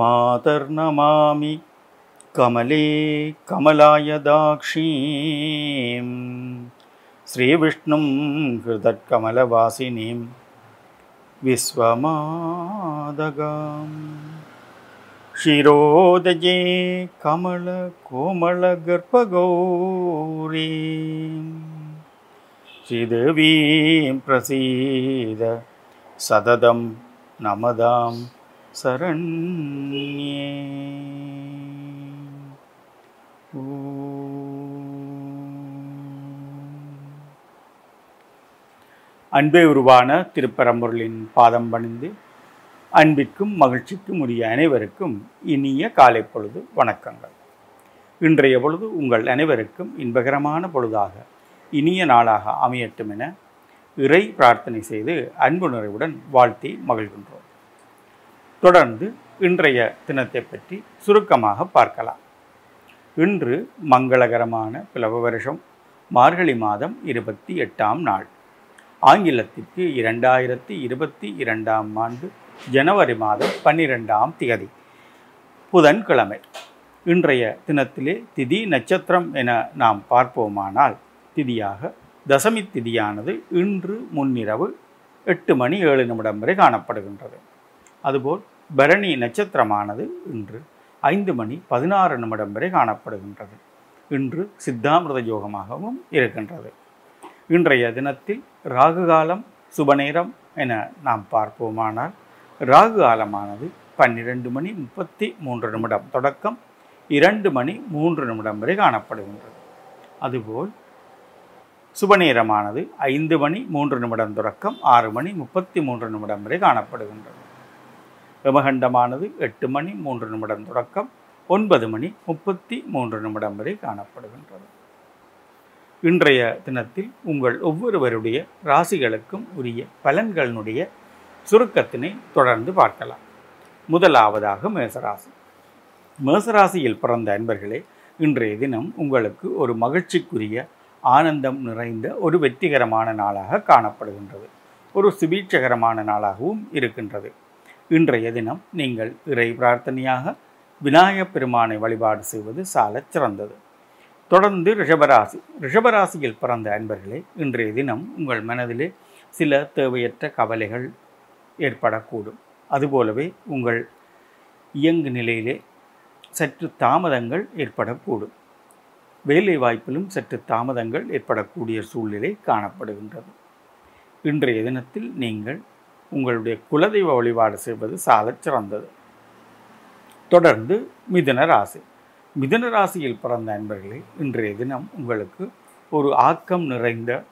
मातर्नमामि कमले कमलायदाक्षीं श्रीविष्णुं हृदत्कमलवासिनीं विश्वमादगाम् शिरोदये कमलकोमलगर्भगौरीं श्रीदेवीं प्रसीद सततं नमदां சரண்யே. அன்பே உருவான திருப்பரம்பொருளின் பாதம் பணிந்து அன்பிற்கும் மகிழ்ச்சிக்கும் உரிய அனைவருக்கும் இனிய காலை பொழுது வணக்கங்கள். இன்றைய பொழுது உங்கள் அனைவருக்கும் இன்பகரமான பொழுதாக இனிய நாளாக அமையட்டும் என இறை பிரார்த்தனை செய்து அன்பு நிறைவுடன் வாழ்த்தி மகிழ்கின்றோம். தொடர்ந்து இன்றைய தினத்தை பற்றி சுருக்கமாக பார்க்கலாம். இன்று மங்களகரமான பிளவ வருஷம் மார்கழி மாதம் இருபத்தி எட்டாம் நாள். ஆங்கிலத்திற்கு இரண்டாயிரத்தி இருபத்தி இரண்டாம் ஆண்டு ஜனவரி மாதம் பன்னிரெண்டாம் திகதி புதன்கிழமை. இன்றைய தினத்திலே திதி நட்சத்திரம் என நாம் பார்ப்போமானால் திதியாக தசமி திதியானது இன்று முன்னிரவு எட்டு மணி ஏழு நிமிடம் வரை காணப்படுகின்றது. அதுபோல் பரணி நட்சத்திரமானது இன்று ஐந்து மணி பதினாறு நிமிடம் வரை காணப்படுகின்றது. இன்று சித்தாமிரத யோகமாகவும் இருக்கின்றது. இன்றைய தினத்தில் ராகு காலம் சுபநேரம் என நாம் பார்ப்போமானால் ராகு காலமானது பன்னிரெண்டு மணி முப்பத்தி மூன்று நிமிடம் தொடக்கம் இரண்டு மணி மூன்று நிமிடம் வரை காணப்படுகின்றது. அதுபோல் சுபநேரமானது ஐந்து மணி மூன்று நிமிடம் தொடக்கம் ஆறு மணி முப்பத்தி மூன்று நிமிடம் வரை காணப்படுகின்றது. யமகண்டமானது எட்டு மணி மூன்று நிமிடம் தொடக்கம் ஒன்பது மணி முப்பத்தி மூன்று நிமிடம் வரை காணப்படுகின்றது. இன்றைய தினத்தில் உங்கள் ஒவ்வொருவருடைய ராசிகளுக்கும் உரிய பலன்களினுடைய சுருக்கத்தினை தொடர்ந்து பார்க்கலாம். முதலாவதாக மேசராசி. மேசராசியில் பிறந்த அன்பர்களே இன்றைய தினம் உங்களுக்கு ஒரு மகிழ்ச்சிக்குரிய ஆனந்தம் நிறைந்த ஒரு வெற்றிகரமான நாளாக காணப்படுகின்றது. ஒரு சுபீட்சகரமான நாளாகவும் இருக்கின்றது. இன்றைய தினம் நீங்கள் இறை பிரார்த்தனையாக விநாயகப் பெருமானை வழிபாடு செய்வது சாலச் சிறந்தது. தொடர்ந்து ரிஷபராசி ரிஷபராசியில் பிறந்த அன்பர்களே இன்றைய தினம் உங்கள் மனதிலே சில தேவையற்ற கவலைகள் ஏற்படக்கூடும். அதுபோலவே உங்கள் இயங்கு நிலையிலே சற்று தாமதங்கள் ஏற்படக்கூடும். வேலை வாய்ப்பிலும் சற்று தாமதங்கள் ஏற்படக்கூடிய சூழ்நிலை காணப்படுகின்றது. இன்றைய தினத்தில் நீங்கள் உங்களுடைய குலதெய்வ வழிபாடு செய்வது சாலச் சிறந்தது. தொடர்ந்து மிதுன ராசி. மிதுன ராசியில் பிறந்த அன்பர்களே இன்றைய தினம் உங்களுக்கு ஒரு ஆக்கம் நிறைந்த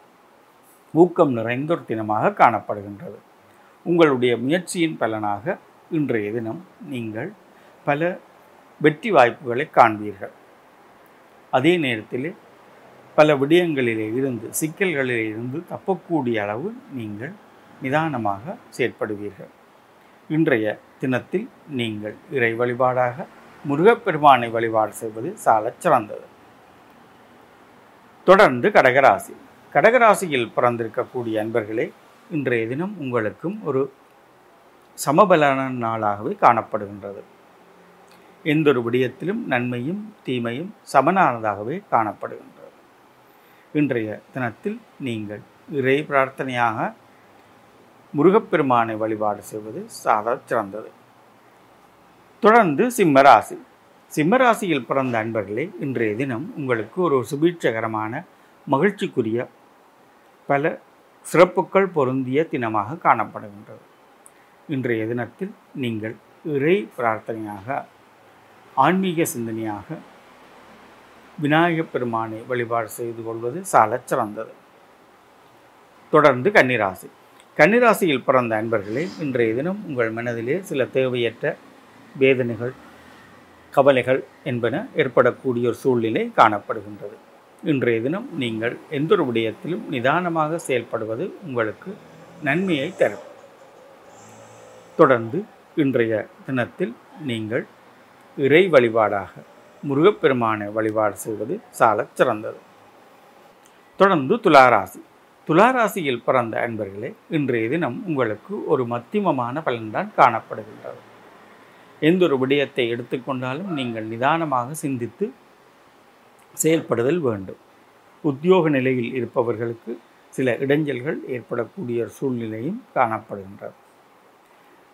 ஊக்கம் நிறைந்த ஒரு தினமாக காணப்படுகின்றது. உங்களுடைய முயற்சியின் பலனாக இன்றைய தினம் நீங்கள் பல வெற்றி வாய்ப்புகளை காண்பீர்கள். அதே நேரத்தில் பல விடயங்களிலே இருந்து சிக்கல்களிலே இருந்து தப்பக்கூடிய அளவு நீங்கள் நிதானமாக செயற்படுவீர்கள். இன்றைய தினத்தில் நீங்கள் இறை வழிபாடாக முருகப்பெருமானை வழிபாடு செய்வது சாலச் சிறந்தது. தொடர்ந்து கடகராசி. கடகராசியில் பிறந்திருக்கக்கூடிய அன்பர்களே இன்றைய தினம் உங்களுக்கும் ஒரு சமபலன நாளாகவே காணப்படுகின்றது. எந்தொரு விடயத்திலும் நன்மையும் தீமையும் சமனானதாகவே காணப்படுகின்றது. இன்றைய தினத்தில் நீங்கள் இறை பிரார்த்தனையாக முருகப்பெருமானை வழிபாடு செய்வது சாத சிறந்தது. தொடர்ந்து சிம்மராசி. சிம்மராசியில் பிறந்த அன்பர்களே இன்றைய தினம் உங்களுக்கு ஒரு சுபீட்சகரமான மகிழ்ச்சிக்குரிய பல சிறப்புகள் பொருந்திய தினமாக காணப்படுகின்றது. இன்றைய தினத்தில் நீங்கள் இறை பிரார்த்தனையாக ஆன்மீக சிந்தனையாக விநாயகப் பெருமானை வழிபாடு செய்து கொள்வது சாலச் சிறந்தது. தொடர்ந்து கன்னிராசி. கன்னிராசியில் பிறந்த அன்பர்களே இன்றைய தினம் உங்கள் மனதிலே சில தேவையற்ற வேதனைகள் கவலைகள் என்பன ஏற்படக்கூடிய ஒரு சூழ்நிலை காணப்படுகின்றது. இன்றைய தினம் நீங்கள் எந்த ஒரு விடயத்திலும் நிதானமாக செயல்படுவது உங்களுக்கு நன்மையை தரும். தொடர்ந்து இன்றைய தினத்தில் நீங்கள் இறை வழிபாடாக முருகப்பெருமான வழிபாடு செய்வது சாலச் சிறந்தது. தொடர்ந்து துளாராசி. துளாராசியில் பிறந்த அன்பர்களே இன்றைய தினம் உங்களுக்கு ஒரு மத்தியமமான பலன்தான் காணப்படுகின்றது. எந்த ஒரு விடயத்தை எடுத்துக்கொண்டாலும் நீங்கள் நிதானமாக சிந்தித்து செயல்படுதல் வேண்டும். உத்தியோக நிலையில் இருப்பவர்களுக்கு சில இடைஞ்சல்கள் ஏற்படக்கூடிய சூழ்நிலையும் காணப்படுகின்றது.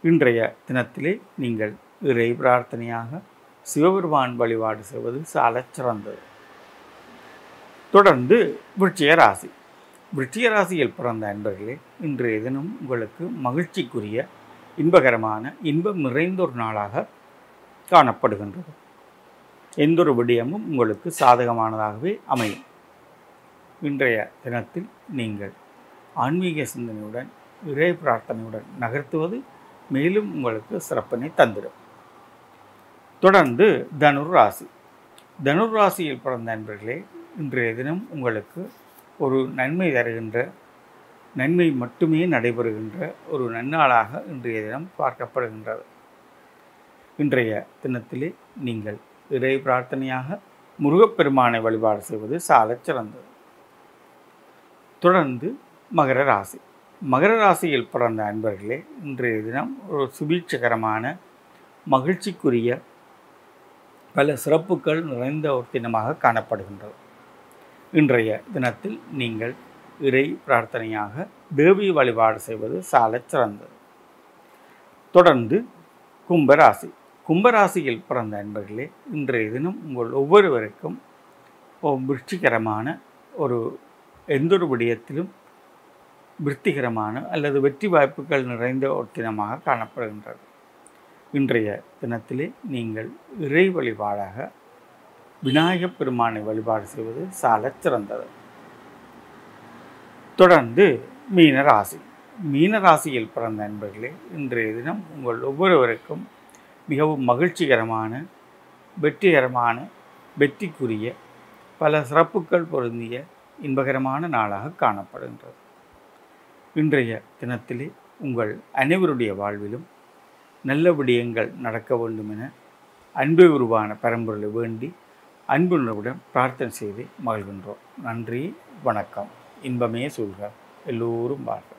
இன்றைய தினத்திலே நீங்கள் இறை பிரார்த்தனையாக சிவபெருமான் வழிபாடு செய்வது சாலச் சிறந்தது. தொடர்ந்து விருட்சிய ராசி. விருச்சிக ராசியில் பிறந்த அன்பர்களே இன்றைய தினம் உங்களுக்கு மகிழ்ச்சிக்குரிய இன்பகரமான இன்பம் நிறைந்தொரு நாளாக காணப்படுகின்றது. எந்த ஒரு விடயமும் உங்களுக்கு சாதகமானதாகவே அமையும். இன்றைய தினத்தில் நீங்கள் ஆன்மீக சிந்தனையுடன் இறை பிரார்த்தனையுடன் நகர்த்துவது மேலும் உங்களுக்கு சிறப்பினை தந்துடும். தொடர்ந்து தனுர் ராசி தனுர் ராசியில் பிறந்த அன்பர்களே இன்றைய தினம் உங்களுக்கு ஒரு நன்மை தருகின்ற நன்மை மட்டுமே நடைபெறுகின்ற ஒரு நன்னாளாக இன்றைய தினம் பார்க்கப்படுகின்றது. இன்றைய தினத்திலே நீங்கள் இறை பிரார்த்தனையாக முருகப்பெருமானை வழிபாடு செய்வது சாலச் சிறந்தது. தொடர்ந்து மகர ராசி. மகர ராசியில் பிறந்த அன்பர்களே இன்றைய தினம் ஒரு சுபீட்சகரமான மகிழ்ச்சிக்குரிய பல சிறப்புகள் நிறைந்த ஒரு தினமாக காணப்படுகின்றது. இன்றைய தினத்தில் நீங்கள் இறை பிரார்த்தனையாக தேவி வழிபாடு செய்வது சாலச் சிறந்தது. தொடர்ந்து கும்பராசி. கும்பராசியில் பிறந்த அன்பர்களே இன்றைய தினம் உங்கள் ஒவ்வொருவருக்கும் ஒரு ஒரு எந்த ஒரு விடயத்திலும் விருத்திகரமான அல்லது வெற்றி வாய்ப்புகள் நிறைந்த ஒரு தினமாக காணப்படுகின்றது. இன்றைய தினத்திலே நீங்கள் இறை வழிபாடாக விநாயகப் பெருமானை வழிபாடு செய்வது சால சிறந்தது. தொடர்ந்து மீன ராசி மீன ராசியில் பிறந்த நண்பர்களே இன்றைய தினம் உங்கள் ஒவ்வொருவருக்கும் மிகவும் மகிழ்ச்சிகரமான வெற்றிகரமான வெற்றிக்குரிய பல சிறப்புகள் பொருந்திய இன்பகரமான நாளாக காணப்படுகின்றது. இன்றைய தினத்திலே உங்கள் அனைவருடைய வாழ்விலும் நல்ல விடயங்கள் நடக்க வேண்டும் என அன்பு உருவான பரம்பொருளை வேண்டி அன்புணர்வுடன் பிரார்த்தனை செய்து மகிழ்கின்றோம். நன்றி வணக்கம். இன்பமே சொல்க எல்லோரும் வாழ்க.